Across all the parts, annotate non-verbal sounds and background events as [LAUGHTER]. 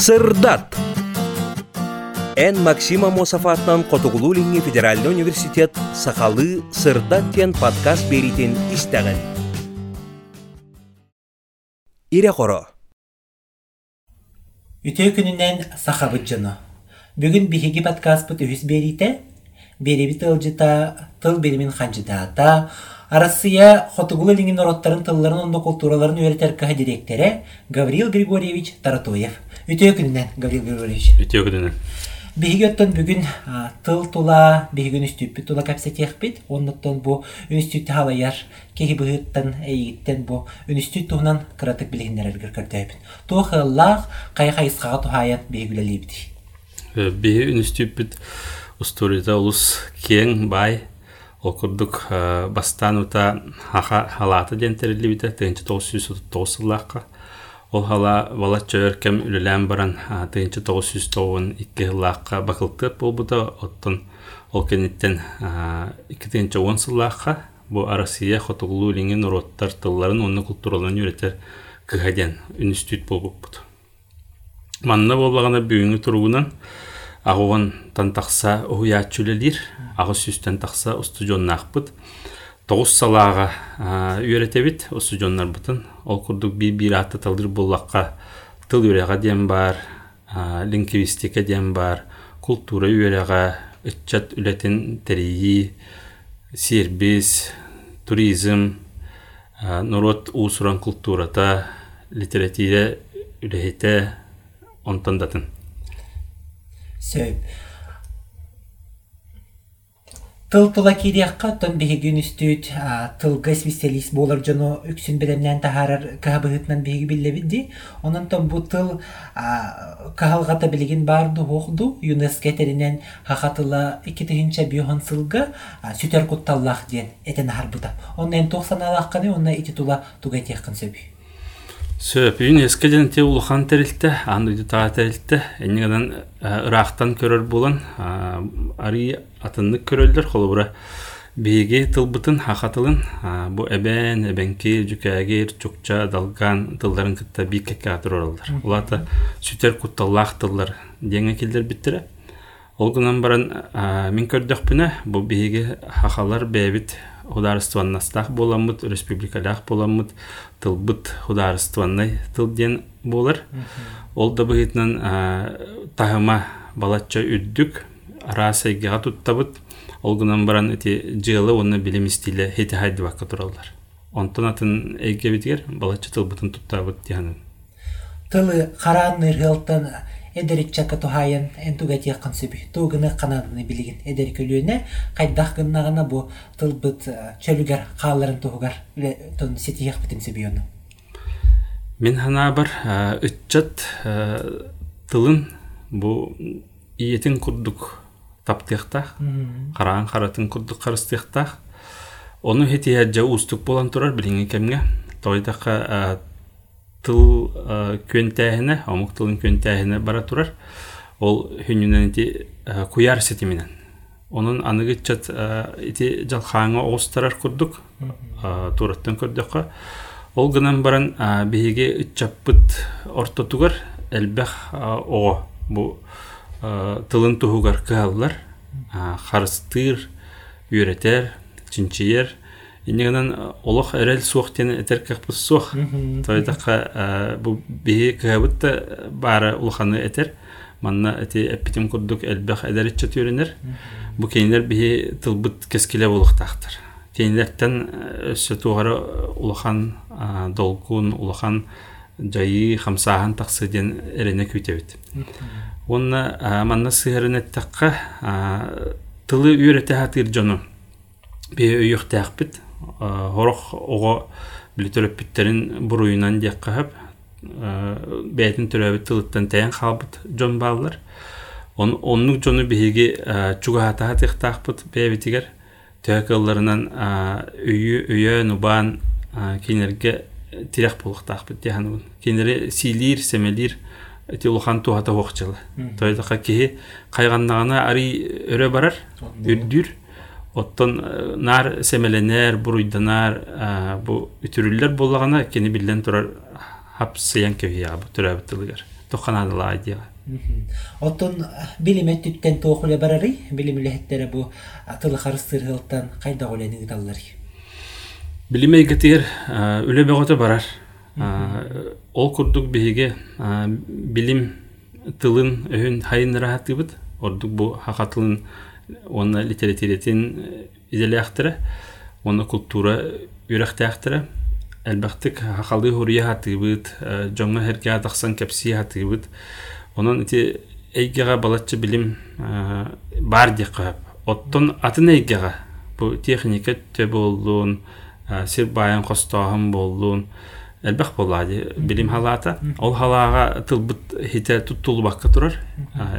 Сырдат. Эн Максима Мосафатнан Котугулулинги Федеральный университет Сахалы Сырдат тен подкаст беритин истеген. Ире хоро. Үтө күнүнен сахабыт жана. Бүгүн биһиги подкастпыт үһүс берите, береби тылжыта, тыл беримин ханжыдаата, Арасыя хотугула лиңин ороттарын тылларын онда культураларын каха директоре Гаврил Григорьевич Таратоев. Үтө күнүнен Гаврил Григорьевич. Үтө күнүнен. Биһигеттен бүгүн а, тыл тула, биһигин үстүппүт тула капсатехпит, оннуттан бу үнститут халаяр, кеһи быһыттан эйиттен бу үнститут туһунан кыратык билигиннерергер көрдөйбүт. Ту хыллах кай хайсхага тухаян биһигүлелибит. Биһи үнститут усторита улус кең бай окурдук бастан тоғыз сыллаққа ол хала бала чөөр кем үлелән баран тыынчы тоғыз жүз тоғын икки болбута оттон ол кенеттен икки тыынчы он сыллаққа бу арасия хотугулу лиңин уроттар тылларын онны культураларын үйретер кыхаден институт болбуппут. Манна болбагана бүгүнгү туругунан агуган тантақса уяачулелир агы сүстен тақса устужоннаахпыт тоғыз салаага үйретебит устужоннарбытын ол курдук би бир атты талдыр боллакка тыл үйрега диэн бар лингвистика диэн бар культура үйрега ыччат үлетин терии сербис туризм нурот уусуран культурата литература үлехите онтондатын. Сөп. Тыл тула кириякка тон биһиги үнүстүт тылга специалист болар жоно үксүн белемнен тахарар кабыһытнан биһиги биллебиди. Онон тон бу тыл кахалгата билигин барды хоохду ЮНЕСКО теринен хахатыла 2000 биохан сылга сүтер кутталлах диен этен харбыта. Оннен 90 алакканы онна ити тула тугай тияккан сөбү. Сөпүйін ескеден те улахан тәрілті, андыйды таға тәрілті, әнігідан ырақтан көрір болан, ари атынны көрілдер, қолы бұра бейге тылбытын, хақатылын, бұ әбән, әбәнке, жүкәгер, чукча, далган тылдарын бейк кәкке атыр оралдар. Олата сүтер құтталлақ тылдар деңе келдер біттірі. Ол күнан баран мен көрдіқ бүні, бұ бейге хақалар бәбіт хударстваннастах боламыт, республикалах боламыт, тылбыт хударстваннай тыл ден болар. Ол да быһытнан тахыма балачча үрдүк арасайга туттабыт. Ол гынан баран эти жылы оны билим стиле хете хайды бакка туралар. Онтон атын эйге битгер балачча тылбытын туттабыт дияны. Тылы караан ныргылтан эдерик чакка тухайын энтуга тияккан сөбү. Тугыны канадыны билигин. Эдер көлүөнө кайдах гыннагана бу тылбыт чөлүгер кааларын тугар тон сетиях битим сөбү ону мен хана бар ытчат тылын бу иетин курдук таптыяктах караан каратын курдук карыстыяктах ону хетия жа устук болан турар кемге тойдака тыл көнтәһенә, амук тылын көнтәһенә бара турар. Ол хүннән ити куяр сетименен. Onun anıgı çat ити жалхаңа остарар курдук. Тураттан көрдөккө. Ол гынан баран биһиге үччаппыт орто тугар элбэх ого бу тылын тугар каллар. Харстыр үйретер, чинчиер, Иннигенен олох эрел суох тен этер кахпыс суох. Тойдака бу бии кабытта бара улханы этер. Манна эти эпитим курдук элбэх эдеритче түренер. Бу кейнер бии тылбыт кескиле булуктактыр. Кейнерттен өссө тугары улахан долгун, улахан жайы хамсахан тақсы ден эрене күйтебит. Онна манна сыгырынеттаққа тылы үйрете хатыр жону. Бие үйіқтәқпіт, хорох ого билитөрөппүттерин буруйунан диэк кахап бээтин төрөбүт тылыттан тෑн халбыт жон баалар оннук жону биһиги чугаатаха тыахтаахпыт бэбитигер төөкылларынан үйү үйө нубаан кинерге тирэх булуктаахпыт диаханыбын кинери силир семелир эти улахан тухата хуохчылы. Тойдака киһи кайганнагана ари өрө барар. Үрдүр. Оттон нар семеленер буруйданар бу үтүрүллер боллагана кени билен турар хапсыян көвия бу төрөбүт тылыгар тоханадыла айдыга Отон билиме түттен тоохуле барары, билимилехеттері бу атылы харыстыр хылтан кайда голенин таллар. билимей гетир үлебе гота барар ол курдук биһиге билим тылын өһүн хайын раһатыбыт ордук бу хакатылын онна литературетин иделяхтыра онна культура үрәхтәхтыра әлбәхтик хакалды хурия хатыбыт жоңга херке атаксан кепси хатыбыт онон ити эйгега балаччы билим бар ди кап. Оттон атын эйгега бу техника тө болдун сир баян болдун. Элбэх боллади билим халата ол халаага тылбыт хите туттулбакка турар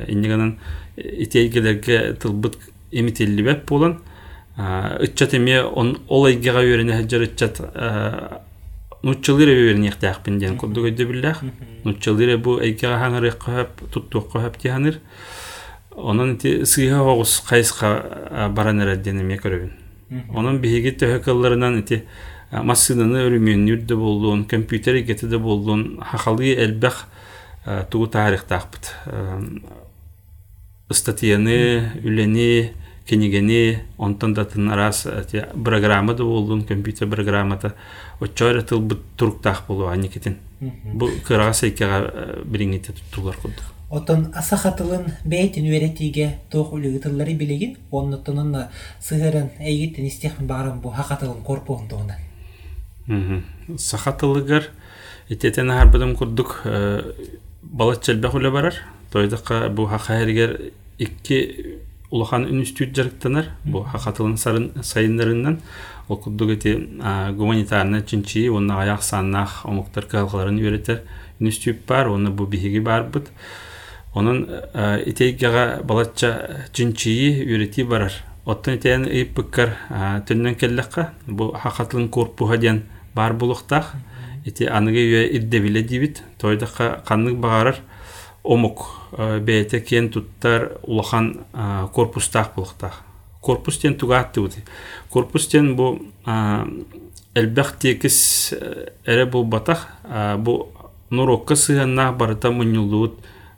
иннигенен итейгелерге тылбыт имителлибеп болан ыччат эме ол эйгега үйрене хаджар ыччат нуччылыра үйренехтяхпин диэн курдук өйдө биллах нуччылыра бу эйгега хаңыры кохап туттук кохап тианыр онон ити сыйха огус кайыска баранер диэн эме көрөбүн онон биһиги төһөкылларынан ити массыданы өрүмүн үрдө болдун компьютер гетиде болдун хахалы элбэх тугу тарихтаахпыт статьяны үлени кенигени онтон датын арас программа да болдун компьютер программата оччойра тыл бут туруктаах болу аникетин бу кырага сайкага бириңите туттулар курдук Отон асахатылын бәйтін үйретиге тоқ үлігі тыллары білеген, оннытынын сығырын әйгеттен істеқін бағырын бұл хақатылын корпуын тоғынан. Сахатылыгар ететен арбадым курдук балат челбек үлі барар. Тойдыққа бұл хақайыргер икки улахан институт жарықтанар. Бұл хақатылын сайындарынан ол курдук эти гуманитарны чинчи, онна аяқ саннақ омуктар калғаларын үйретер институт бар, оны бұл бихиги бар бұд. Онын итейгега балатча чинчии үйрети барар. Оттан итейен ыйппыккар түннен келлекка бу хакатлын корпуга ден бар булуктах. Ити аныгы үйе ирдебиле дибит. Тойдакка каннык багарар омук бейте кен туттар улахан корпустах булуктах. Корпустен тугаатты бути. Корпустен бу элбэх текис эре бу батах бу нурокка сыганнах барыта мунюлуут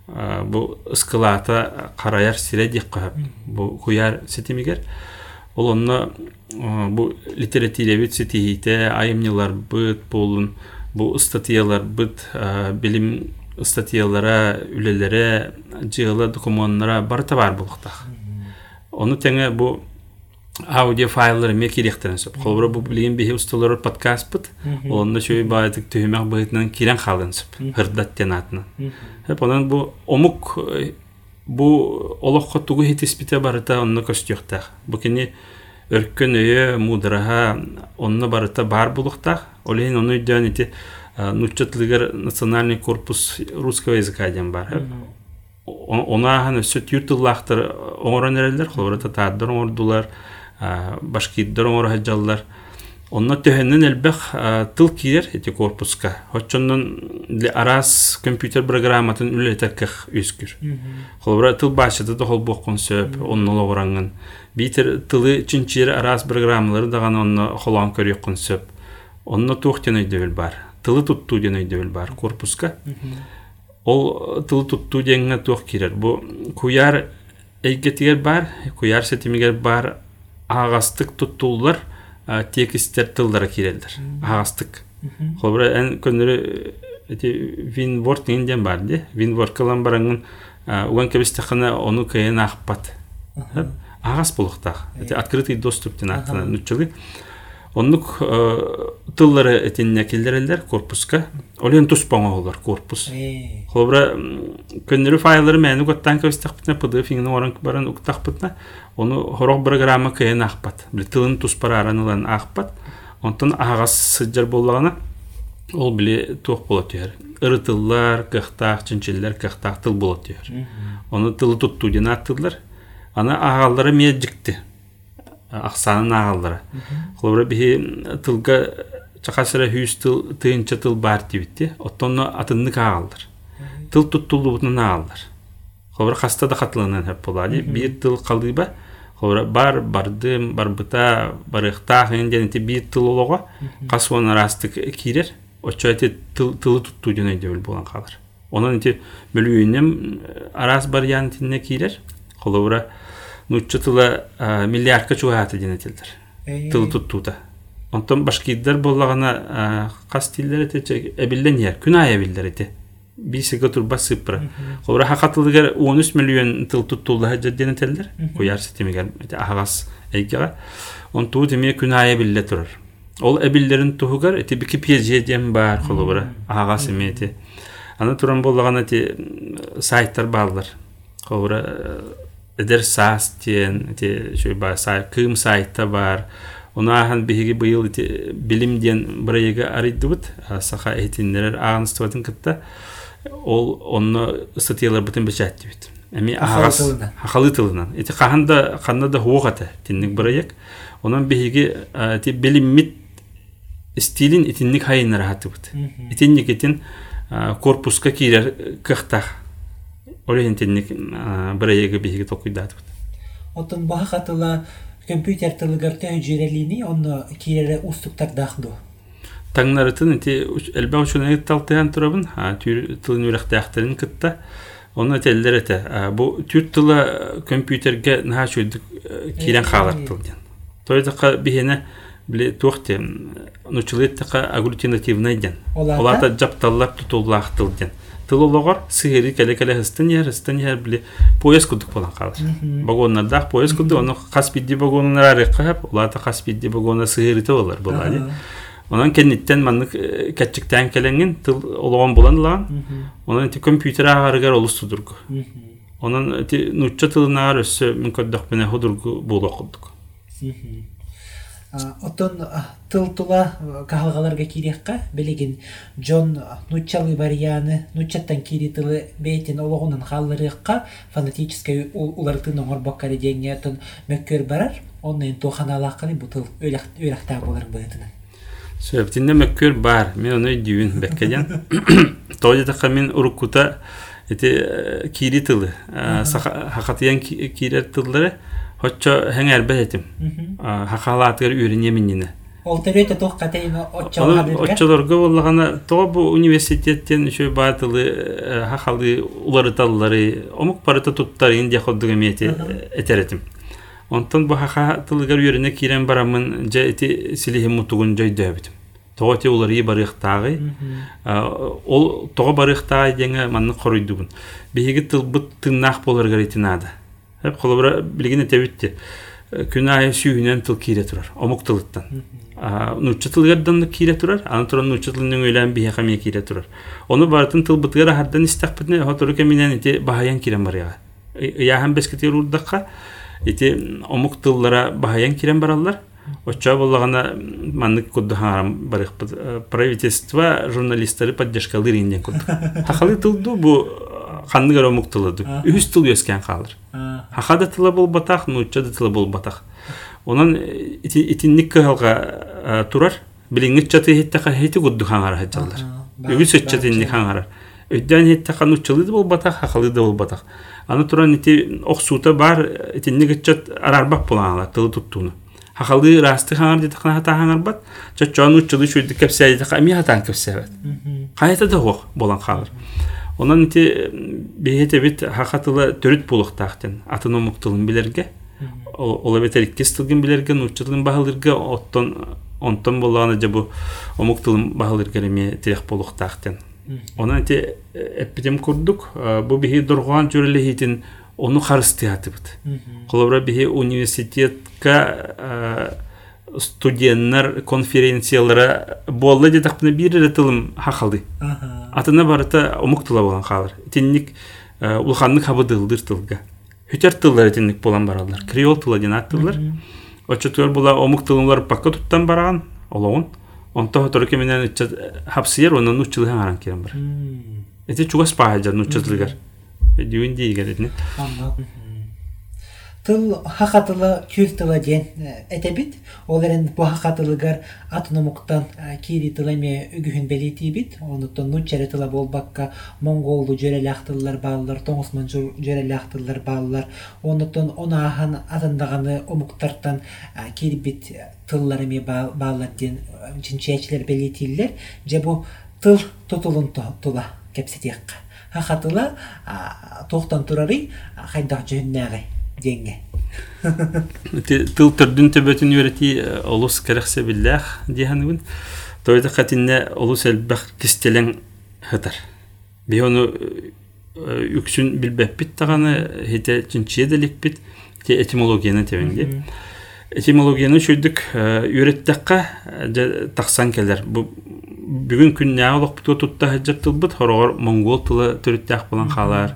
бу ыскылата караяр сире дик кап бу куяр сетимигер ол онно бу литературебит сетихите айымнылар быт болун бу статьялар быт билим статьялара үлелере жыгыла документlara барта бар булуктах оны теңе бу аудио файлары ме керектен сөп. Холбра бу билген бихи усталар подкаст бит онда шөй баатык төһмәк быйтынан кирен халын сөп. Хырдат тенатны хеп онан бу омук бу олохко тугу хитиспите барыта онны көстүктах бу кини өрккөн өйө мудраха онны барыта бар булуктах. Олейин оны дөөн ити нуччатлыгар национальный корпус русского языка ден бар онаахан өссөт юртыллахтар оңорон эрелер холбарата тааддар оңордулар башкирдер оңор хаджаллар. Онно төһөннөн элбэх тыл киер эти корпуска. Хоччоннон арас компьютер программатын үлетеккех үскүр. Холбара тыл башыды да холбоккун сөп онноло ораңын битер тылы чинчиер арас программалары даган онно холон көрөккун сөп. Онно туохтен өйдөбүл бар. Тылы туттуу ден өйдөбүл бар корпуска. Ол тылы туттуу деңе туох кирер. Бу куяр эйгетигер бар куяр сетимигер бар ағастык туттуулар текистер тылдара кирелдер. Ағастык. Холбара эн көнөрү эти винворд деген бар ди винворд кылан бараңын уган кебистехана ону кыйын акпат агас булуктак эти открытый доступ ден атына нуччылы оннук тыллары этинне келдерелдер корпуска. Олен туспаңа олар корпус. Холбара көнөрү файлары мэни готтан кебистехпитне pdf иңин оран баран onu horog программа кыйын ахпат. Били тылын туспара аранылан ахпат. Онтон агас сыджар боллагана ол биле туох болот түһэр ыры тыллар кыхтаах чинчиллер кыхтаах тыл болот түһэр оны тылы тутту ден аттылар ана агаллары меджикти аксанын агаллары холбара бихи тылга чакасыра хүүс тыл тыынча тыл бар тибитти оттонно атыннык агалдар тыл туттулубутун агалдар холбара хаста да катылынан хеп болады бир тыл холбара бар бардым барбыта барыхтаах ден ти бир тыл олого касуан арастык кирер очо эти тыл- тылы туттуу жөн өйдөбүл болан калар онон эти бөлүүнем арас барьян тинне кийлер холобура нуччу тыла миллиардка чугааты денетилдер Э, тыл туттууда онтон башкииддер боллагана кас тиллер эте эбиллен ер күн ай эбиллер эте бисиге турба он үч миллион тыл туттуулла денетелдер куяр ситимигер эте агас эйгега онтуу тиме күн ай эбилле турар ол эбиллерин туһугар эти диэн бар холбура агас эмети аны туран боллаган эти сайттар баалар холбура эдер саас диэн эти бар сай кым сайта бар. Онаахан биһиги быйыл билим бырайыга арыйдыбыт саха кытта ол онно статьялар бытын бечаттибит эми Хахалы агас тылынан. тылынан ити каханда ханнада хуогата тинник бырайык онон биһиги ти билиммит стилин итинник хайыннар хатыбыт Мгм. итинник итин корпуска кирер кыхтах олehen тинник бырайыга биһиги токуйдатыбыт Отон баха хатыла компьютер тылыгар тө жирелини онно кирере устуктар дахду. Таңнарытын ити элбе учуна талтыган турабын а түр тылын үрәхтәхтәрин кытта. Оны теллер эте бу түр тыла компьютерге наха чуйдык кирен халар тылден тойдыка бихене биле тухте нучулеттака агглютинативный ден Олата? олата жапталлар тутуллах тылден тыл ологор сыгыри келе келе хыстын ер хыстын ер биле поезд кудук болан калыр вагоннардах поезд куду оны каспидди вагонунар арыккап олата каспидди вагона сыгырыты болар булали Онан кенниттен маннык кәччиктән келеңин тыл ологон болан лан. Онан компьютер агарыгар олус тудургу. Онан нучча тылынагар өссө мен көддөх мене худургу боло кудук. Отон тыл тула кахалгаларга кирекка белеген Джон нуччалы барьяны нуччаттан кири тылы бейтин ологунан халлырыкка фанатической улартын оңор баккары деңетон мөккөр барар оннен туханалакканы бу тыл өйрактаа болар быытынан. Сөптинде мөккөр бар. Мен оны дүйүн беккеден. Тоди така мен урукута эти кири тылы. Хакатыян кири тыллары Хоччо хәңәр бәтем. Хакалатыр үренә минне. Ол төрөтө тух катайма хадырга. оччолорго боллагана то бу университеттен үшө батылы хахалы улары таллары омук барыта туттар инде ходдуга мети этеретим. Онтон бу хаха тылыгар үйрене кирен барамын же эти силихи мутугун жой дөбүтүм. Тоо те улары барыктагы ол тоо барыктагы деңе манны коруйдугун. Биһиги тылбыт тыннах болар гаритинада. Хеп колобра билгене тебитти. Күн айы сүйүнен тыл кире турар. Омук тылыттан. нучча тылгардан кире турар. Аны туран нучча тылының өйлән бия хаме кире турар. Оны бартын тыл бытгара хаддан истақпытны хоторука менен ите бахаян кирен бар яга. Я һәм бескете урдакка ите омук тыллара бахаян кирен бараллар. Оча боллагана маннык кудду харам барык правительство журналисттары поддержкалыр инден кудду. [LAUGHS] Хахалы тылду бу ханныгар омук тылыды. Үз тыл өскән калыр. Хахада тылы бол батах, нучча да тылы бол батах. Онан итинник кыгалга турар. Билиңит чаты хиттака хити гудду хаңара хаджалар. Үгүс өччатинник хаңара. Өйдән хиттака нуччалы да бол батах, хахалы да бол батах. Аны туран ити оксута бар, итинник чат арарбак булаңала тылы туттуну. Хахалы расты хаңар дит хана хата хаңар бат. Чачан нуччалы шуйды кепсәй дит ами хатан кепсәй. Кайта да хох болан калыр. Онан ити бейете бит хакатылы төрүт булуктактен атын омуктылын билерге. Ола бетер иккестилген билерге, нуччылын бахылырга, оттон онтон болғаны же бу омуктылын бахылырга эме тирек булуктактен. Онан ити эппитем курдук, бу бихи дургуан жөрелехитин onu харыстыятыбыт. Колобра бихи университетка студенттер конференциялары болла де тақпына бир тылым хақалды. Атына барыта омуктыла болан қалыр. Тенник улханнык хабыдылдыр тылга. Хүтер тыллар тенник болан баралар. Креол тыла аттылар. Очотуар була омук тылымлар пакка туттан бараган. Олоғын. онто төрки менен ичче хапсиер онун учулган аран кирен бар эти чугас паажа нуччулгар юнди герет не тыл хакатылы тюл тыла ден этебит ол эрен бу хакатылыгар атынымуктан кири тыламе үгүхүн белитибит онуттан нуччаре тыла болбакка монголду жөрелактылар баалар тоңусман жөрелактылар баалар онуттан онаахан атындаганы омуктартан кирбит тыллар эме баалар ден чинчиячилер белитилер же бу тыл тутулун тула кепсетиякка хахатыла тохтан турары хайдах жөннәгы денге тыл төрдүн төбөтүн үйрәти олус кәрәксә билләх диһаныбын тойда катинне олус элбәх кистелең хатар би оны үксүн билбәппит таганы хите чинчие деликпит те этимологияны тебенди этимологияны шүйдүк үйрәттәккә таксан келер бу бүгүн күн нәолок буту тутта хаҗып тылбыт хорогор монгол тылы төрүттәк булан халар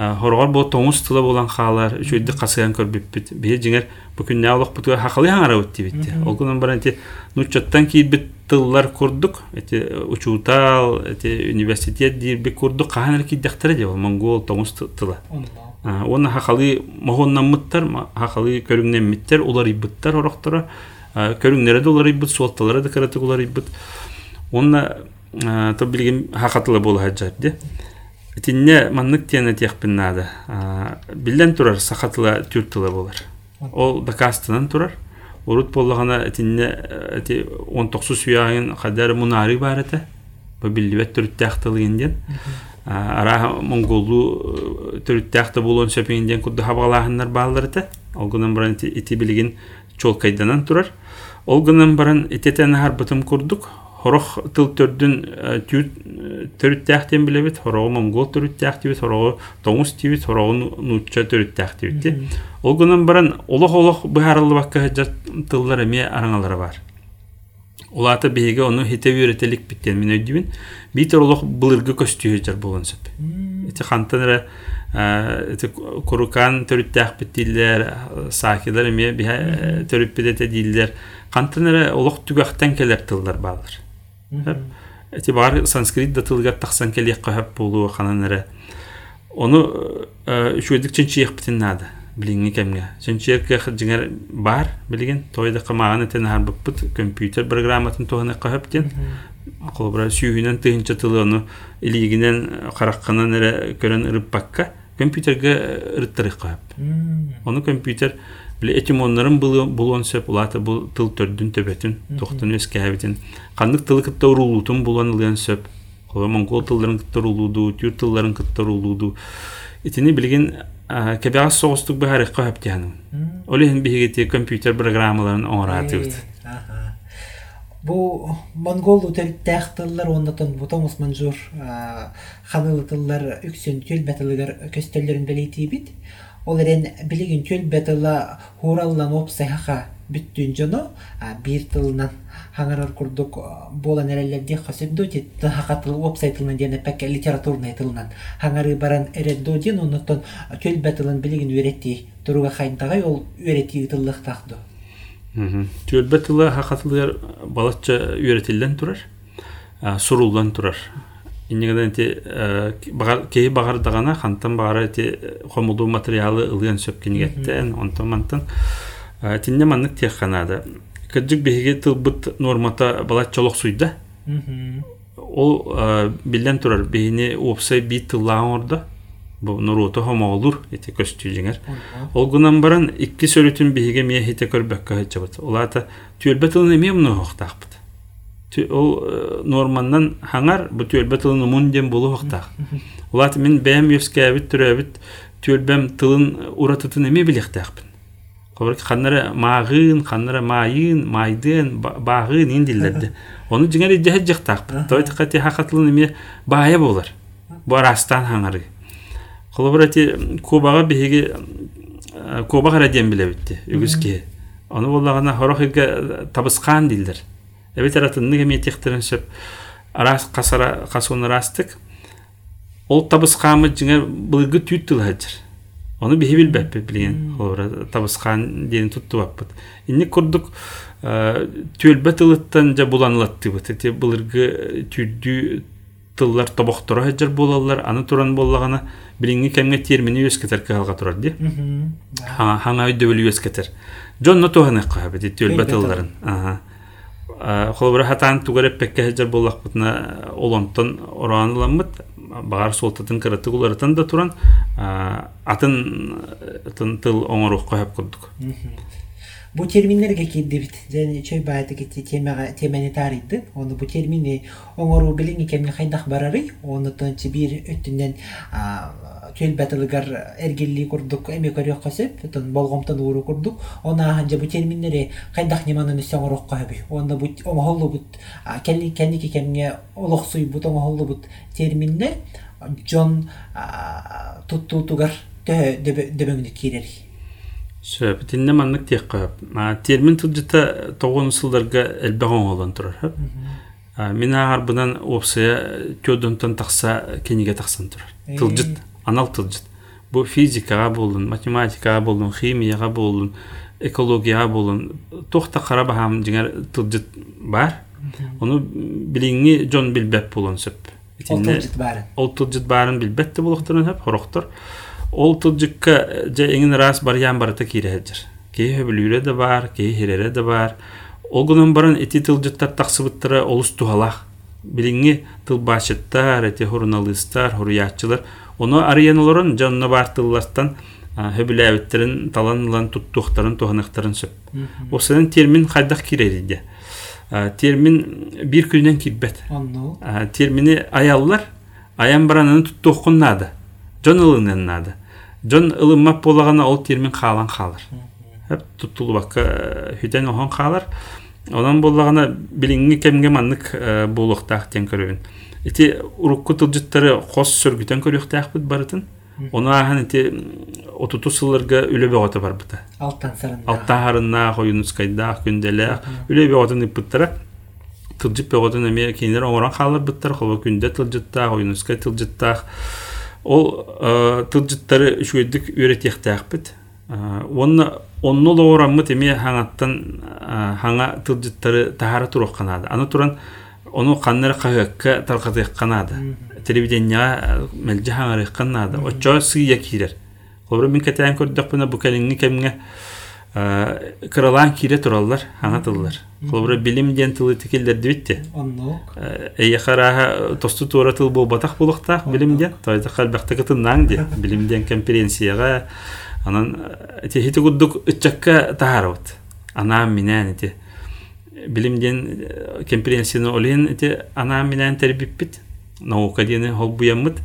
хорогор бу тоңус тылы булан халар шүйдүк касыян көрбүппит бие жиңер бу күн нәолок буту хакылы хаңара үтти битти ол күнөн баран ти нуччаттан кийбит тыллар курдук эти учутал эти университет дирби курдук каһанар кийдектер ди монгол тоңус тылы оны хакалы могоннаммыттар хакалы көрүңнеммиттер улар ибыттар ороктора көрүңнере де улар ибыт суотталары да каратык улар ибыт онна то билген хакатылы бол хаджар де тинне маннык тиене тиякпин нада билен турар сахатыла тюртылы болар. Ол дакастынан турар. Урут боллагана тинне эти он токсу суяйын кадар мунари бар эте бу билбет түрттяктылы инден ара монголу түрттякты болон сөпинден кудда хабалахыннар баалар эте ол гынан баран ити билген чолкайданан турар. Ол гынан баран итетен харбытым курдук. Хорох тыл төрдүн төрүттяхтен билебит хорого монгол төрүттяхтибит хорого тоңус тибит хорого нучча төрүттяхтибит ол гынан баран олох олох быхарылы бакка жат тыллар эме араңалары бар. Улата беге оны хите үйретелик биттен мен өйдүбүн битер олох былыргы көстүгө жар болон сөп. Эти хантанера эти курукан төрүттях биттилер сакилер эме биха төрүппедете дилдер кантанера олох түгахтан келер тыллар баалар. Эти бар санскрит да тылга тахсан келе кахап болу хананара оны үшөдүк чынчыйык битин нада билиңи кемге жиңер бар билген тойда камаган этен компьютер программатын тоһана кахап тен колбра сүйүнен тыынча тылы илигинен каракканан эре көрөн ырыппакка компьютерге ырыттыры кахап оны компьютер биле этимоннарын булон сөп улаты бул тыл төрдүн төбөтүн тохтун өскәбитин кандык тылы кытта урулутун булан ылыан сөп. Кола монгол тылларын кытта урулуду тюр тылларын кытта урулуду. Билген кебягас соғыстук бахарык кахап тяны олehen бигети компьютер программаларын оңратыбыт бу монгол тәхтыллар оннотон бутомус манжур ханылытыллар үксүн тюл бәтылыгар көстөллөрүн белейтибит ол эрен билигин чөл бетыла хураллан опсайха бүттүн жоно бир тылынан хаңарар курдук болан эрелерди хасыбду ти хакатыл опсай тылынан диэн пек литературный тылынан. Хаңары баран эредду дин оннотон чөл бетылын билигин үйретти туруга хайдагай ол үйрети тыллык тахду чөл бетыла хакатылар балача үйретилден турар сурулдан турар. Иннегеден ти багар кеи багардагана хантан багара ти хомулду материалы ылыан сөпкенигеттен онтон мантан. Тинне маннык тех канада кыджык беге тылбыт нормата балат чолок суйда. Ол билен турар бейни опсай би тыллаан орда бу нуруто хомолур эти көстүжиңер ол гунан баран икки сөрүтүн биһиге мие хите көрбөккө тылын эме муну хоктаакпыт ол норманнан хаңар бу түйөлбе тылын умун дем болу хоктаак улат мен бэм өскәбит түрәбит түйөлбем тылын уратытын эме билектаакпын кобрки ханнара маагын ханнара майын майдын багын индиллерди [LAUGHS] оны жиңер идеһе жактаакпын тойты кати хакатылын эме баая болар. Бу арастан хаңары холобрати кубага биһиги куба харадиен билебитти үгүске оны боллагана хорохига табыскан дилдер эме тихтерен сөп арас касара касуны растык. Ол табыскамы жиңер былгы түйт тыл хаджыр оны биһи билбеппи билген холобра табыскан диен тутту баппыт. Инни курдук түөлбе тылыттан жа буланылаттыбыт эти былыргы түйдүү тыллар тобохтора хаджар болалар аны туран боллагана билинги кемге термини үескетер калга турар ди Мгм. Да. хаңа хаңа өйдөбүл үескетер жонно туханы каба ди төлбө Төлбө тылларын холбура хатан тугареп пекке хаджар боллакпытына олонтон ораныламмыт багар солтатын кыраты куларытан да туран. А, атын тыл оңорук кояп курдук Мгм. Бу терминдерге кирдибит. Және чөй бааты кетти темага темени тарыйды. Оны бу термини оңору билинги кемни хайдах барары. Оны тончи бир өттүнөн төл батылыгар эргилли курдук эме көрөк косеп, тон болгомтон ууру курдук. Она ханжа бу терминдери хайдах неманын өсөңөрөк койбу. Онда бу оңолу бут келли кеники кемге олоксуй бут оңолу бут терминдер жон туттуутугар дөбөңдү кирер. Сөп, тинне маннык тек қап. Термин тұджыта тоғын сылдарға әлбәғын olan тұрар. хап. Мен опсая көдінтін тақса кенеге тақсан тұрар. Э. Тылжыт, анал тылжыт. Бұл математикаға болын, химияға болын, экологияға болын. Тоқта қара бағам жеңер тылжыт бар. Оны біліңі жон білбәп болын сөп. Ол тылжыт барын. ол тылжыт барын билбетте ол тылжыкка же эңин рас бар ян барыта киреһеджер кии хөбүлүүрэ да бар кии хирере да бар ол гунун барын эти тылжыттар тахсыбыттара олус тухалах. Билиңи тылбашыттар эти журналисттар хуруячылар ону арыян олорон жанна бар тыллартан хөбүлээбиттерин таланылан туттуктарын туханыктарын сөп. Осынын термин хайдах кирериде термин бир күнүнөн кирбет термини аяллар аян баранын туттуоккуннаады жон ылыннаннаады жон ылынмап болагана ол термин хаалан хаалар. Туттулубакка хүтен охон хаалар. Онан боллагана билиңи кемге маннык буулуктаах тен көрөбүн ити урукку тылжыттары кос сөргүтен көрүктаахпыт барытын оны ахан ити отуту сылырга үлөбөгөтө барбыта. Алттан сарында. алтаарына хоюнускайдаах күнделеах үлөбөгөтөн ыппыттара тылжып бөгөтөн эме кинилер оңорон хаалар быттар холо күндө тылжыттаах оюнускай тылжыттаах ол э, тылжыттары үшүөдүк үйрөтиэхтаахпыт онна оннул оораммыт эме хаңаттан э, хаңа тылжыттары тахара туруокканаады аны туран ону каннары кахыакка таркатыакканаады телевиденияга мелже хаңарыакканаады оччо сыйя кирер Холбура мин катаан көрдөкпүнө бу калиңни кемге кыралаан кире тураллар хаңа тыллар. Холбура билим ден тылы тикилдер дибитте. Онну. Эйя харааха тосту тура тыл бу батак булуктак билим ден. Тойда калбакта кытыннаң ди. [LAUGHS] Билим ден конференцияга анан эти хити гуддук үтчакка тахарабыт. Ана минен эти билим ден конференцияны олен эти ана минен тербиппит. Наука дени холбуяммыт.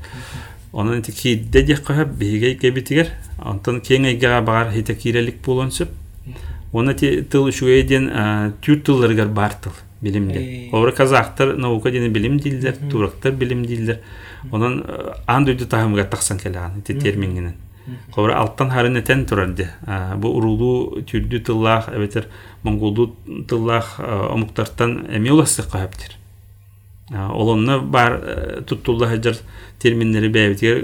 Онан эти кидде дек кахап бейге кебитигер. Антон кеңейге багар хите кирелик болон сөп. Оны ти тыл шуэден түр тылларгар бар тыл билимде. Эй. Олар казактар наука дени билим дилдер, турактар билим дилдер. Онан ан дүйдү тахымга таксан келаган эти термингенен. Олар алттан харын этен турарды. Бу урулу түрдү тыллах, эбетер монголду тыллах омуктартан эми уласы кахаптыр. Олонны бар туттулла хаджар терминнери бәбитер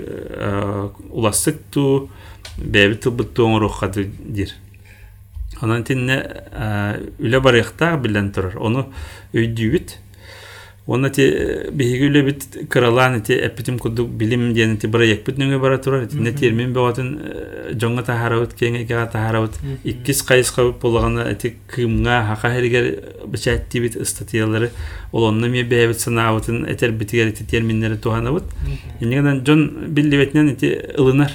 улассык ту бәбит тылбыт туоңорухка дир. Онан тинне үле барыхта билен турар. Оны өйдүбүт. Оны ти биһиги үле бит кыралан ти эпитим кудук билим диен ти бара якпыт нүңгө бара турар. Тинне термин бөгөтүн жоңга тахарабыт кеңе кега тахарабыт. Иккис кайыс кабып болгана эти кымга хака хергер бичатти бит статьялары ол онны ме бәбит санаабытын этер битигер эти терминнери туханабыт. Инегенен жон билдибетнен эти ылынар.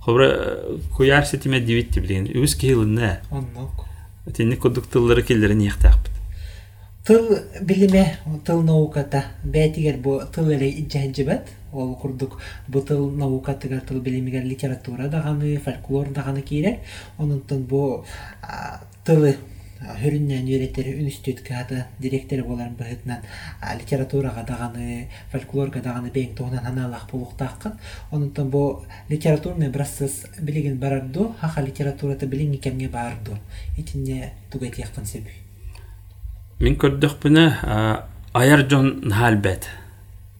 Хобра куяр сетиме дивитти билген. Үз кейлынна. Онну. Тинне кудук тыллары келдерин яктакпыт. Тыл билиме, тыл науката бәтигер бу тыл эле иҗаҗибат. Ол курдук бу тыл наукатыгар тыл билимигер литература даганы, фольклор даганы кире. Онунтан бу тылы хөрүннән үйрәтер институт када директор болар быһытнан литературага даганы, фольклорга даганы бең тоғынан аналах булуктаккан. Онунтан бу литературны бирасыз билеген барарду, хаха литературата билин кемге барду. Итинне тугайт яктан себеп. Мин көрдөх бүне аяр жон халбет.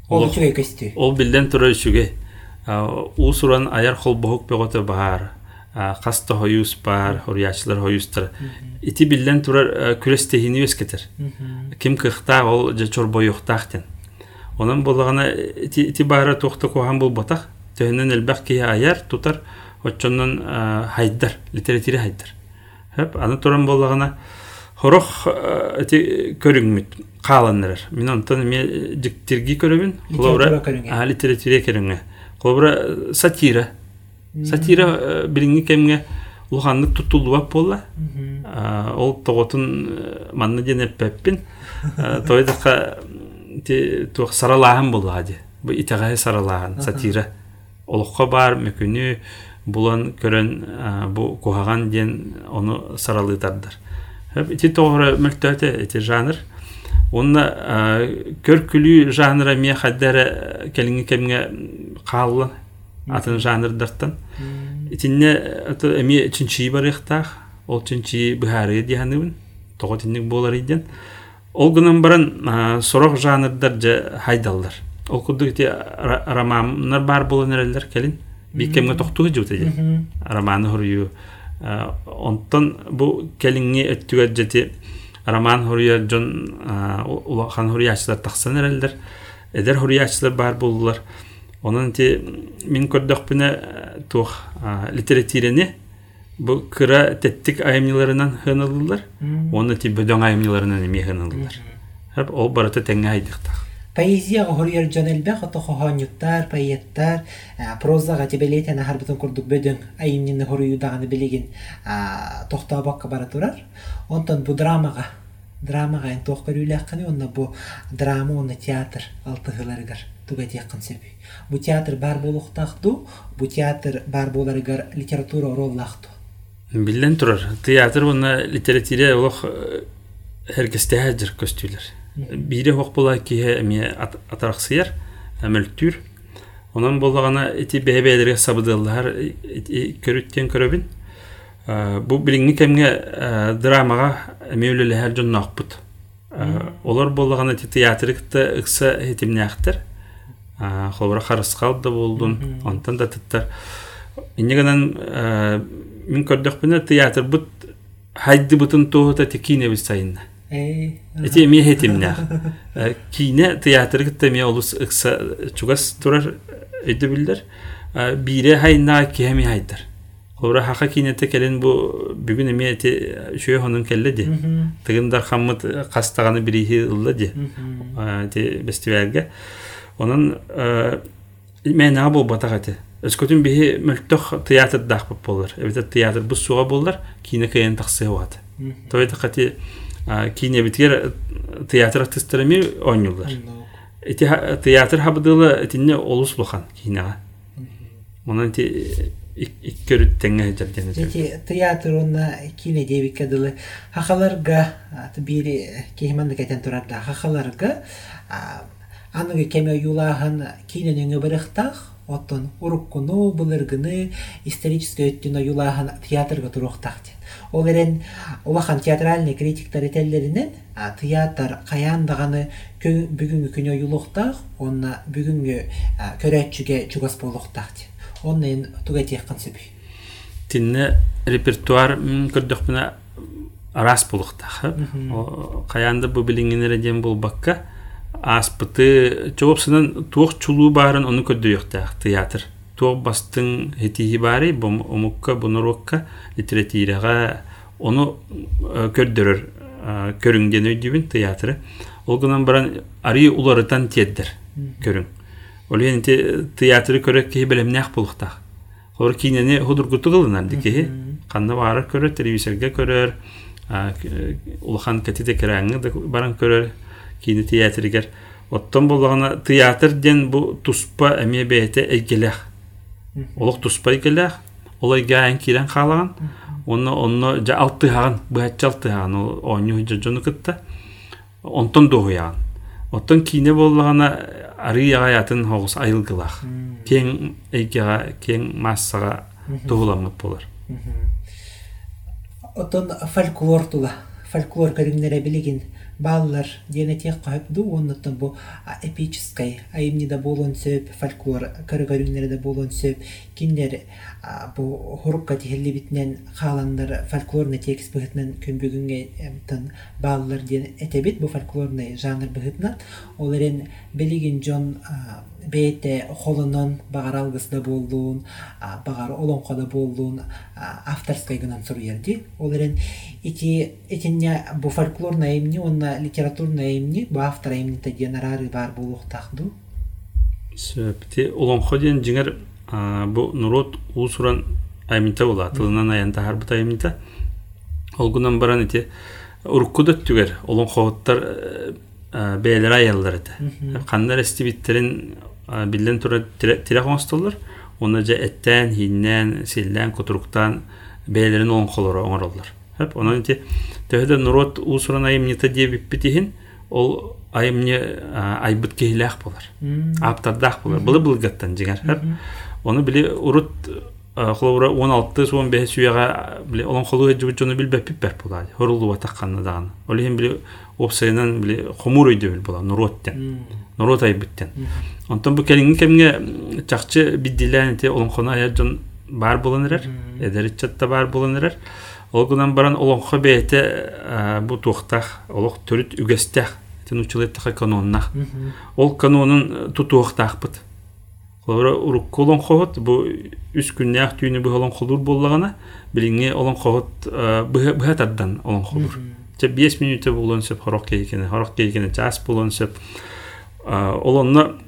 Ол үчүгэй көстү. Ол билден турар шуге. У суран аяр хол бохук беготы бар. Хаста хоюс бар, хориячлар хоюстар. Ити билден турар күрестехини өскетер. Ким кыхта ол же чорбой юктахтен. онан боллагана ти бара тухта кохан бул батак төһөнөн элбэх кие аяр тутар оччоннон хайдар литература хайдар хэп аны туран боллагана хорох эти көрүңмүт кааланнарар. Мен онтон ме диктирги көрөбүн Литература көрүңө. а литература көрүңө колобура сатира. Сатира билиңи кемге улуханнык тутулубап болла. А, ол тоготун манна ден эппеппин тойдака ти тух саралахан буллади бу итагай саралахан сатира. Олокко бар мөкүнү булан көрөн бу кухаган ден ону саралыйтардар ити тоғыры мөлтөте ити жанр онна көркүлүү жанра мия хаддара келиңи кемге каалла атын жанрдартан итинне эми чинчи бар ихтах ол чинчи бухары диханыбын того тинник болар иден ол гынан баран сорох жанрдар же хайдалдар ол курдук ити романнар бар болан эрелер келин бикемге тохтугу жуут эди романы хурую А, онтон бу келиңи өттүгөр жети роман хуруя жон улахан хуруячылар тахсан эрелдер эдер хуруячылар бар болдулар онун ти мин көрдөкпүнө тух литературени бу кыра теттик айымныларынан хынылдылар оны ти бөдөң айымныларынан эми хынылдылар ол барыта теңге айдыктах Поэзияға хорьер жон элбэх ото хохоньюктар, поэттар, прозаға тебелейтен ахарбытын курдук бөдөң айымнины хоруюдағаны билеген тохтобакка бара турар. Онтон бу драмаға драмаға эн тох көрүлэккани онна бу драма онна театр алтыгыларыгар туга тияккын сөбүй. Бу театр бар болуктахту, бу театр бар боларыгар литература ороллахту. Билен турар. Театр уна литература олох herkeste hädir көстүлөр. Бире хок була ки эми атараксыяр, әмөлтүр. Онан болгана эти бебелерге сабыдылар көрүттен көрөбүн. Бу билиңни кемге драмага мөөлөлө һәр жон нақпыт. Олар болгана эти театрыкта ыкса хетимнәхтер. Хобра харыскалды булдым. Онтан да тыттар. Иннегенен мин көрдөкпүнө театр бут хайды ти кине бисайын. Э, Эти ми хетимнә. Кине театр гитте ми олус ыкса чугас турар өйдө билдер. Бире хайна кеми хайдар. Хора хака кинете келен бу бүгүн эми эти шөй хонун келледи. Тыгындар хаммыт кастаганы бирихи ыллади. Те фестивалге. Онун мен абу батагаты. Өскөтүн бихи мөлтөх театр дахпып болар. Театр бу суга болар, кине кайын таксы ват. Той дакати кине битер театр артистлерами ойнулар. Эти театр хабдылы этинне олус булган кинега. Монан ти иккөрүт теңге жерден. Эти театр онна кине дебик кадылы хахаларга бири кехманды кетен турарда хахаларга аныгы кеме юлахан киненеңе бирихтах оттон уруккуну былыргыны исторический өттүнө юлахан театрга туруктах Ол эрен улахан театральный критиктер этеллеринен театр каяндаганы кө- бүгүнкү күнө юлуктах онна бүгүнгү а, көрөтчүгө чугас болуктах онна эн туга тияккан сөбүй Тинне репертуар көрдөкпүнө арас булуктах. Каянды бу билиңенере дем бул бакка аспыты чогопсынан туох чулуу барын оны көрдөйөктах театр. Туох бастың хетихи бары бу омукка бунурукка литературага оны көрдөрөр көрүңден өйдүбүн театры. Ол гынан баран ари уларытан теддер көрүң. Ол енді театры көрөк ки белемнях булуктах. Хор кинени худургуту кылынар дики. Канна бары көрөр, телевизорга көрөр, к- улахан катите кераңы баран көрөр, кини театригер. Оттон болгана театр ден бу туспа эме бете эйгелех. Олох туспа эйгелех. Олай гаан кирен халаган. Онно онно жа алты хаган, бу хатча алты хаган, ол оню жону кытта. Онтон доуян. Оттон кине болгана ары ягатын хогус айылгылах. Кең эйгега, кең массага тугуламыт болар. Отон фольклор тула. Фольклор көрүңнере билигин баллар диэн этиэх кахыпду оннуттан бу эпической айымнида болон сөп фольклор көрөгөрүннерде болон сөп киндер бу хурукка тихиллибитинен хааландар фольклорный текст быһытынан көмбүгүнгө тын баллар диэн этебит бу фольклорный жанр быһытынан ол эрен жон бейте холунон багар алгысда болдуун а, багар олонкода болдуун а, авторской гынан суруерди ол эрен ити этинне бу фольклорный айымни онна литературный айымни бу автор айымнита диэн арары бар болуктахду сөпти олонхо диэн жиңер бу нурот уусуран аймита була. Тылынан аянта харбыт аймита. Олгунан баран ити уруккудат түгер. Олонхооттар бээлер аяллар эте кандар эстибиттерин биллен тура тирек оңостоллар оны же эттен хиннен силлен кутуруктан бээлерин оңхолору оңороллар. Хеп онан ити төһөдө нурот уусуран айымнита диэбиппитихин ол айымне айбыт киһилээх болар аптардах болар былы былгаттан жигер хеп оны били урут холовра 16 суон бе сүйяга били олон холу жубут жону билбеп пиппер болар хорулу атакканна даган. Олихин били опсайнан били хомур өйдө бил болар нуроттен нурот айбыттен онтон бу келинги кемге чакчы биддилен те олонхона ая жон бар болон эрер эдериччатта бар болон эрер олгунан баран олонхо бейте бу туохтах олох төрүт үгестех тен учулеттаха каноннах ол канонун тутуохтахпыт Олора урукку олон хохот бу үс күннәк түйүнү бу олон холур боллагана билиңе олон хохот быха тардан олон холур. Те 5 минуты болон сөп хорок кейкене, хорок кейкене час болон сөп олонна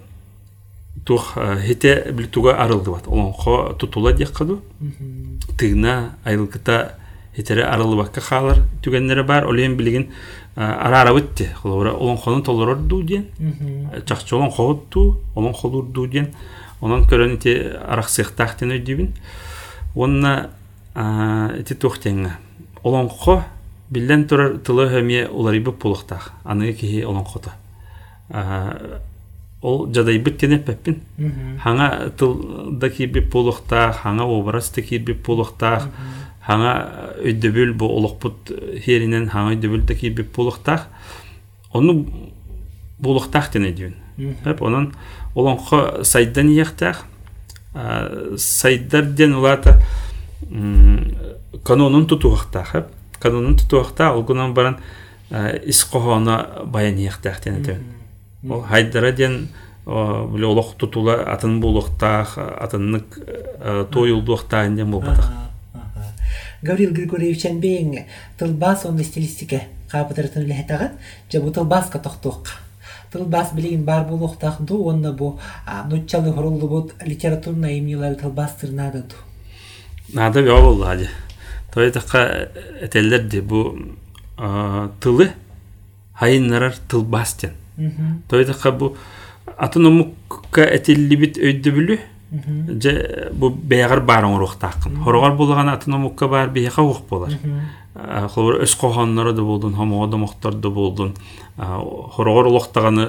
тух хите бил туга арылды бат. Олон хо тутула дияққаду. Тыгна айылкыта хитере арылы бакка халар түгеннере бар. Олен билигин арара битти. Олора олон хонун толорор ду диен. Чакчы олон хот ду, олон холур ду диен. Онон көрөн ити араксыктах тен өйдүбүн. Онна ити тухтенга. Олонхо биллен турар тылы хөмие уларыбы пулуктах. Аны кихи олонхота. Ол жадайбыт тене пеппин. Хаңа тылда кирби пулуктах, хаңа образ да кирби пулуктах, хаңа өйдөбүл бу олокпут херинен хаңа өйдөбүл да кирби пулуктах. Оны булуктах тене дүйүн. Хеп онон олонхо сайдан ияқтақ сайдарден улата канонун тутуақтақ канонун тутуақта олгунан баран ис қохона баян өтөн ол хайдара ден биле олох тутула атын булуқтақ атыннык тойулдуақта ден болбатақ Гаврил Григорьевич Анбең тылбас онды стилистика қабытыртын лехетагат жабу тылбас катоқтуққа тылбас билигин бар болуктахду онна бу нуччалы хоруллубут литературный имнилар тылбастырнададу нада бе болду ади. Той така этелерди бу тылы хайыннарар тылбастен. Той така бу атономукка этиллибит өйдөбүлү же бу беягар бар оңуруктакын хорогор булган атономукка бар бияка ук болар. Холор өс кохоннары да болдун хомого да мохтор да болдун хорогор улуктаганы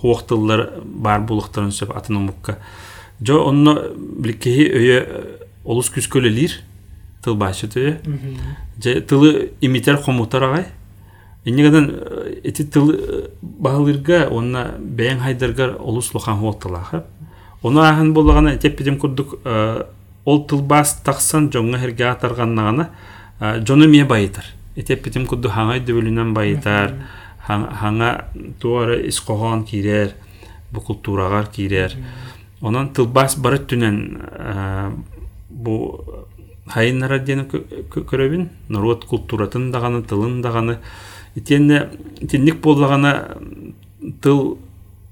хуоктыллар бар булуктарын сөп атономукка жо онно биликеhi өйө олус күскөлелир тыл башы төйө. Же тылы имитер хомутар агай иннегадан эти тыл баалырга онна бэйэн хайдарга олус лохан хуотталаха Оны ахын болғана теппедем курдук ол тылбас тақсан жоңга херге атарганнагана жону мие байытар. Теппедем курду хаңай дөбөлүнөн байытар. Хаңа туара исқоған кирер, бу культурагар кирер. Онан тылбас бары түнен бу хайыннара дені көрөбүн, народ культуратын даганы, тылын даганы. Итенне итенник тыл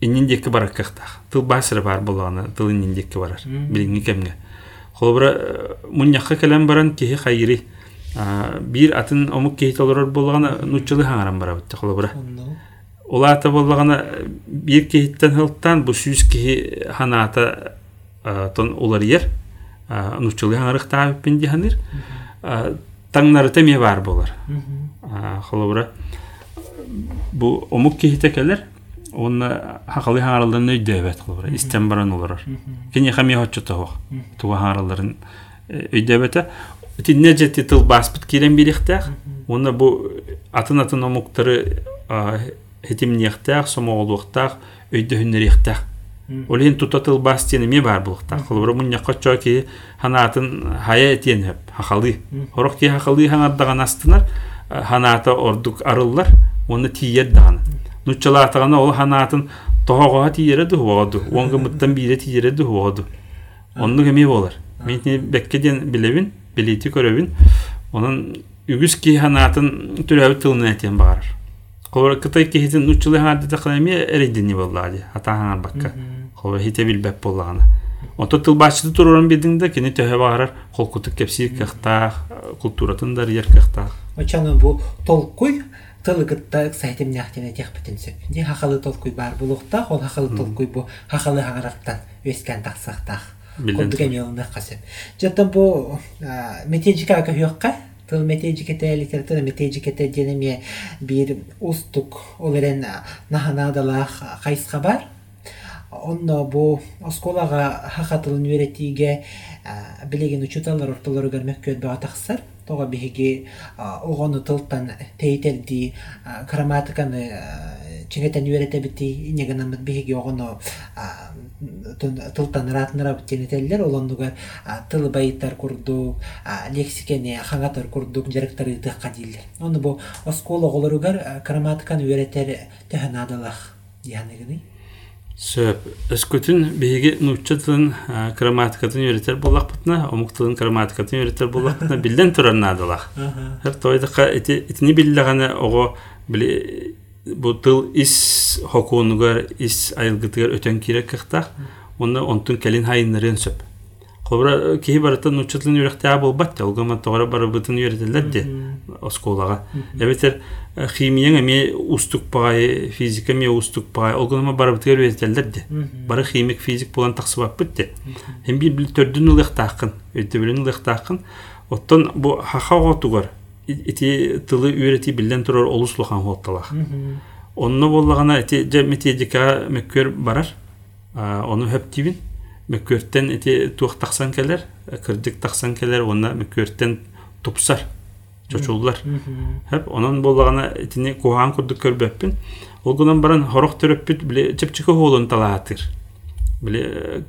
инниндекке барар кахтах тыл басыры бар болганы тыл инниндекке барар. Билинги кемге холбра муньякка келем баран кихи хайри бир атын омук кихи толорор болганы нуччылы хаңаран барабыт холбра олата болганы бир кихиттен хылттан бу сүүс кихи ханаата тон улар ер. Нуччылы хаңарык таабиппин диханыр. Таңнары теме бар болар. Холбра бу омук кихите келер онна хақалы хаңараларын өйдөбет кылбыр истен баран олар кене хами хоччу тох туга хаңараларын өйдөбете тинне жети тыл баспыт кирен билихтах онна бу атын атын омуктары хетимниехтаах сомоолуохтаах өйдөһүннериехтаах Олин тутатыл бастиен ми бар булуктар. Холбор муньякка чоки ханатын хая этиен хеп хахалы. Хорок ки хахалы ханардаган астынар ханата ордук арыллар, оны тиер даган. Нучалатагана ол ханатын тоғоға тиере ду хуоду. Онга мыттан бире тиере ду хуоду. Онну кеме болар. Мен беккеден билебин, билети көрөбин. Онун үгүс ки ханатын түрөбү тылына этен барар. Колор кытай кихитин нучулы ханады тақлами эридини боллади. Ата ханар бакка. Колор хите билбеп боллагана. Ото тыл башчыды туруран бидиңде кини төһө багарар колкутук кепси кахта культуратындар ер кахта. Очаны бу толкуй тылыгытта сайтым нахтене техпетин сөп. Ди хахалы толкуй бар булукта, ол хахалы толкуй бу хахалы хаңарактан өскән тақсақтақ. Колдук эмелында касып. Жаттан бу метеджика ка юкка тыл метеджикете литература метеджикете денеме бир устук олерен наханадалах кайска бар. Онно бу осколага хахатылын үйретиге билеген учуталар ортолору көрмөк көд бага тога биһиги огону тылтан тейтелди грамматиканы чеңетен үйретебити инегенамыт биһиги огону тылтан ратнырап тенетеллер олондугар тылы байыттар курдук лексикени хаңатар курдук жарыктар ытыкка дииллер ону бу оскола оголоругар грамматиканы үйретер төһөнадалах дианегини Сөп, өскөтүн биһиги нуччатын грамматикатын үйретер боллакпытна, омуктылын грамматикатын үйретер боллакпытна билден турарнадылах. Хер тойдыка итини биллеганы ого били бу тыл ис хокунугар ис айылгытыгар өтөн кирек кыхтах, оны онтун келин хайыннарын сөп. Кобра кихи барытын нуччатын үйректää болбат, олгама тогара барыбытын үйретелер де осколага. Эбетер химияң эме устук пагай, физика эме устук пагай, олгама барыбытыгар үйретелер де. Бары химик физик болан таксыбап битте. Hem bir bil төрдүн ылыктакын, өтө билен ылыктакын. Оттон бу хахага тугар ити тылы үйрети билен турар олуслухан хотталах. Онно боллагана ити же методика меккөр барар. Оны хөптибин мөккөрттен эти туох тахсан келер, кырдык тахсан келер, онна мөккөрттен тупсар, чочуллар. Хеп, онон боллагана этини кухан курдук көрбөппүн. Ол гунан баран хорох төрөппүт, биле чепчике хоолун талаатыр. Биле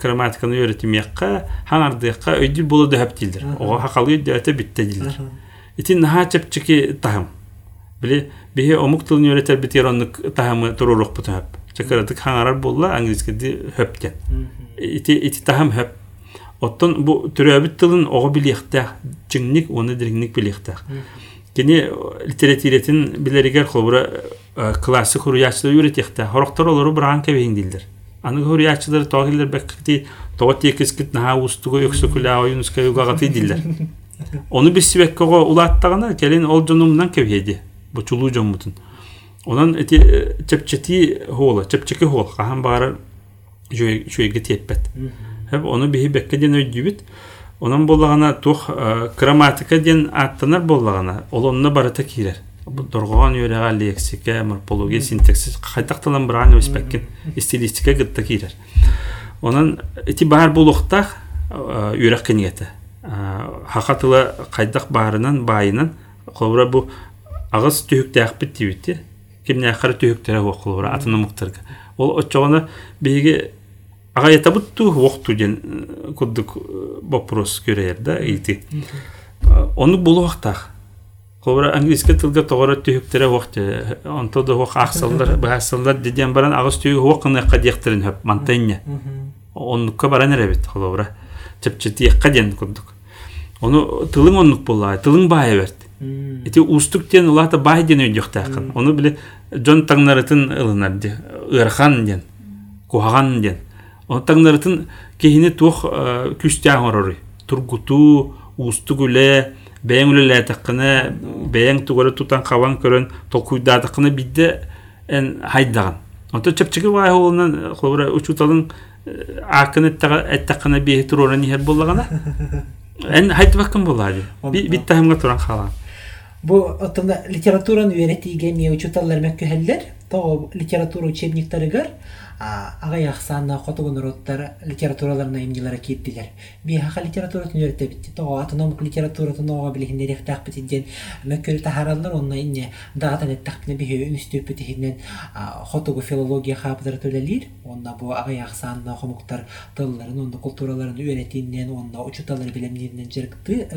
грамматиканы үйрөтүмекка, хаңардыакка өйдүл болу дөһөп дилдер. Ого хакалы дөһөтө битте дилдер. Ити наха чепчики тахым. Биле бихе омук тылын үйрөтер битер оннук тахымы турурук бутөп. Чакаратык хаңарар болла англискеди хөптен. Ити ити тахам хөп. Оттон бу төрөбүт тылын ого билихтах, жиңник оны диригник билихтах. Кини литературетин билеригер холбура классик хуруячылы үйретехта. Хороктор олору бран кебең дилдер. Аны хуруячылар тогилер бекти того текискит наха устуго өксөкүлө оюнуска югагаты дилдер. [LAUGHS] Оны бисибекке улаттагана келин ол жонумнан кебеди. Бу чулуу жомутун. Онан эти чепчети хола, чепчеки хол, кахан бары жүйеге теппет. Оны бихи бекке ден өйдүбүт. Онан боллагана тух грамматика ден аттанар боллагана, ол онна барыта. Бу доргогон үйрәгә лексика, морфология, синтаксис кайтактан бран өспеккен, стилистика гытта кирер. Онан эти бар булуктах үйрәк кенете. Хакатыла кайдак барынан байынан колбура бу агыс түйүктәк бит дибит. Кимне ахыр түйүктәре окулура атына муктарга. Ол очогона биге ага ятабытту вақту ден куддук вопрос көрер да ити. Оны бул вактах. Кобра английский тилге тогора түйүктәре вакты. Онто да вак аксалдар, басалдар диден баран агыс түйүк вакына кадыктырын хөп мантенне. Оннукка баран эребит кобра. Чепчети каден куддук. Оны тылың оннук болла, тылың бая берт. Эти устуктен улата бай ден өйдөхтәкын. Оны биле жон таңнарытын ылынар ди. Ырхан ден, куган ден. Оны таңнарытын кехине тух күстәң ороры. Тургуту, устугуле, бәйәң үлелә таққына, бәйәң тугары тутан каван көрөн токуйда таққына бидде эн хайдаган. Онто чепчеге вай холынан хобра учуталың акын эттаққына бейі турора нихер боллагана. [LAUGHS] Эн хайдыбаккын болады. Бит тахымга туран халан. Бу отында литератураны үйрәтиге ме учуталлар мәккәһәлләр, То литература учебниктарыгар агай ахсаанна хотугун уруттар литератураларына имнилара киирдилер биэха литературатын үйрөтебит того автономик литературатын ого билихиннерехтаахпит идден мөккөрү тахараллар онна инне дагатан эттахпитне биһи үнүстүүппит ихинен хотугу филология хаапытара төлелир онна бу агай ахсаанна хомуктар тылларын онда культураларын үйрөтииннен онна учуталар билемниринен жерикты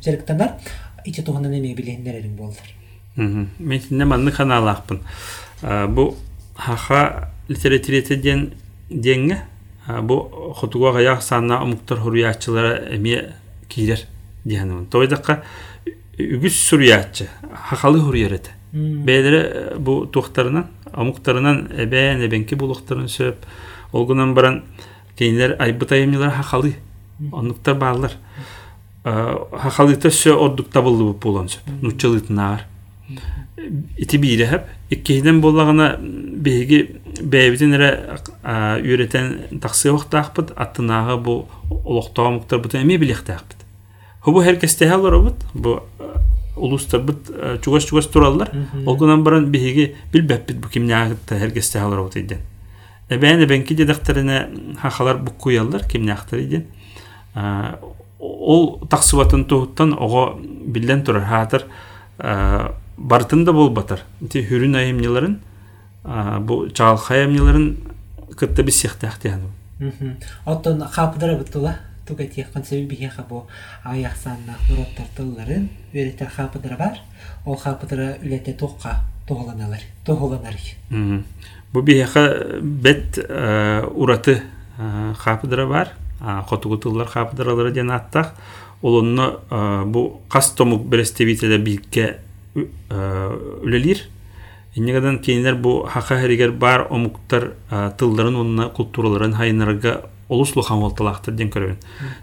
жериктанар ичи тухунан эме билихиннерериң болдур мен синне манны ханаалаахпын. Бу хаха литературите ден денге бу хотуга гаяк санна омуктар хуруячылары эме кирер дияным тойдакка үгүс суруячы хакалы хуруярете бээлери бу тухтарынан омуктарынан эбен эбенки булуктарын сөп олгунан баран кейинлер айбытайымнылар хакалы онуктар баалар хакалыта сө ордук табылды булон сөп. iti birehep ikkihiden bollagana behigi bäbitin ere üreten taxsy wagtaqpyt attynagy bu uluktaga muktar bu emi bilektäqpyt. Hu bu herkes tehal robot bu ulustar bit çugas çugas turallar. Olgunan baran behigi bilbäpit bu kimnägitde herkes tehal robot edin. Ebäne benki de daktarına hahalar bu koyallar kimnägitdir edin. Ol taxsywatyn tuhttan oğa billen turar hatır да болбатар ти хүрүн айымныларын бу чаалхай айымныларын кытта бис сехтахтяну оттон хапдара бутула туга тияккан себеби бихеха бу аяхсанна нуроттар тылларын үйрөтер хапдара бар. Ол хапдара үлете токка тоголаналар тоголанар бу бихеха бет ураты хапдара бар. Хотугу тыллар хапдаралары ден аттах. Олонно бу кас томук берестебителер бикке үлелир иннегадан кейинер бу хака херигер бар омуктар тылдарын онна культураларын хайнарга олус лухан волталактыр ден көрөбүн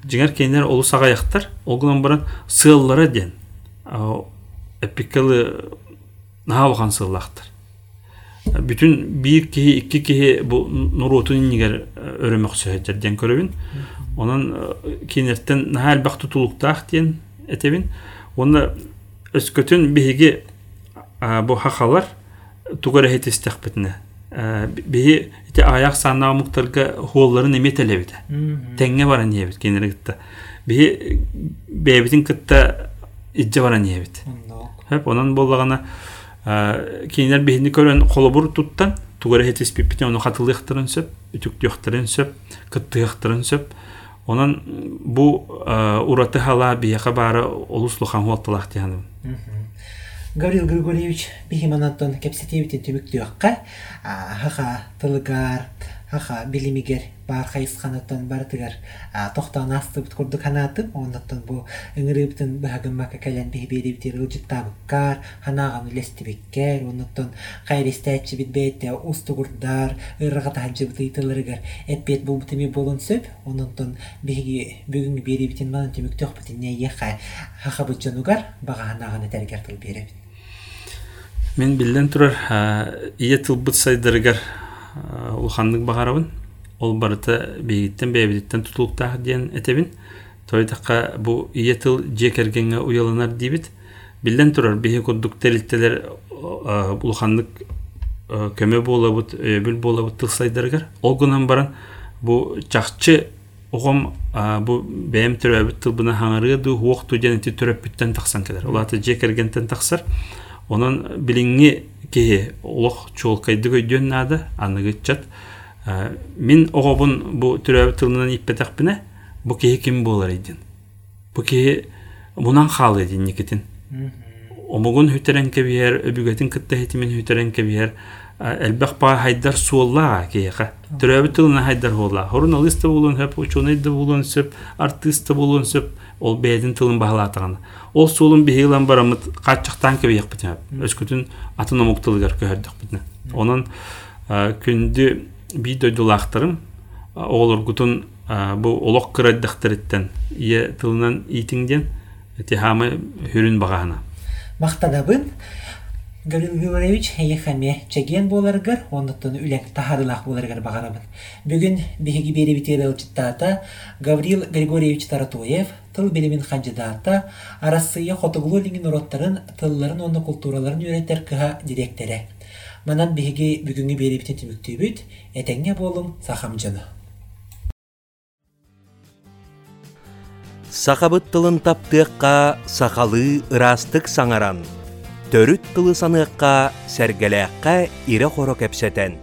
жиңер кейинер олус агаяктар олгунан баран сыыллары ден эпикалы наалхан сыыллактыр бүтүн бир кихи икки кихи бу нурутун иннигер өрөмөк сөһөтер ден көрөбүн онан кейинертен наал бак тутулуктаах ден этебин оны өскөтүн биһиги бу хахалар тугара хетистехпетне биһи ите аяк санна муктарга хуолларын эметелебите теңге бара ниебит кенерегитта биһи бэбитин кытта идже бара ниебит хеп онан боллагана кейинер биһини көрөн холобур туттан тугара хетиспиппитин ону хатылыктырын сөп үтүктүөхтөрүн сөп кыттыөхтөрүн сөп онан бу ураты хала бияка бары олуслухан хуотталах тияныбын Гаврил Григорьевич бихиманаттон кепсетебитин түмүктүөкка хаха тылыгар хаха билимигер бар хайысханаттан бартыгар тохтан астыбыт курдук ханатып оннаттан бу ыңырыбытын бахагыммака кален бихиберибитер ылжыттабыккар ханаган үлестибиккер оннаттан хайрестәчи бит бейте устугурдар ырыгата хаджыбыты итылырыгар эппет бубутыми болун сөп оннаттан биһиги бүгүнгү берибитин манан түмүктөкпүтин не еха хахабыт жанугар бага ханаган этергер тыл беребит мен билден турар ие тылбыт сайдырыгар улхандык багарабын. Ол барыта бейгиттен бэбидиттен тутулуктаах диэн этебин. Тойдакка бу ие тыл жекергенге уяланар дибит. Билден турар биһи курдук терилтелер улхандык көмө буолабыт өбүл буолабыт тыл сайдырыгар ол гунан баран бу чакчы огом бу бэм төрөбүт тылбына хаңарыга ду хуокту диэн ити төрөппүттен таксан келер. Улаты жекергентен таксар онон билиңи кеһи олох чуолкайды көйдөн наада аныгычат мин оҕобун бу түрөбү тылынан иппетахпине бу кеһи ким буолар идин бу кеһи мунан хаалы идин никитин. Омугун хүтерен кебиер өбүгетин кытта хитимин хүтерен кебиер элбэх па хайдар суоллаа кеха түрөбү тылына хайдар хуолла журналист болун хөп ученый болун сөп артист болун сөп ол бэдин тылын баһалаатагана ол суулун бихилан барамыт каччактан кебиякпитин өскүтүн атын омуктылыгар көһөрдөкпитин онон күндү бий дойдулаактырым оголоргутун бу олок кырайдактырыттен ие тылынан итиңден тихамы хүрүн багаана мактадабын Гаврил Григорьевич ехаме чеген боларгар, оннаттан үлек тахарылах боларгар бағарабын. Бүгін беги бері битері ылчыттата Гаврил Григорьевич Таратуев, тыл билимин кандидата, арасыя хотугулу лингин уроттарын, тылларын онны культураларын үйреттер кыха директоры. Манан биһиги бүгүнгү берибитин түмүктүүбүт, этеңге болум сахамжаны. Сақабыт тылын таптыаққа сақалы ырастык саңаран. Төрүт тылы саныаққа сәргеләққа ире хоро кепсетен.